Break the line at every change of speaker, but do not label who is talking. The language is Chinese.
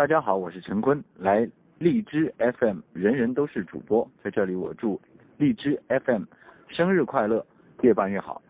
大家好我是陈坤来荔枝 fm 人人都是主播在这里我祝荔枝 fm 生日快乐越办越好。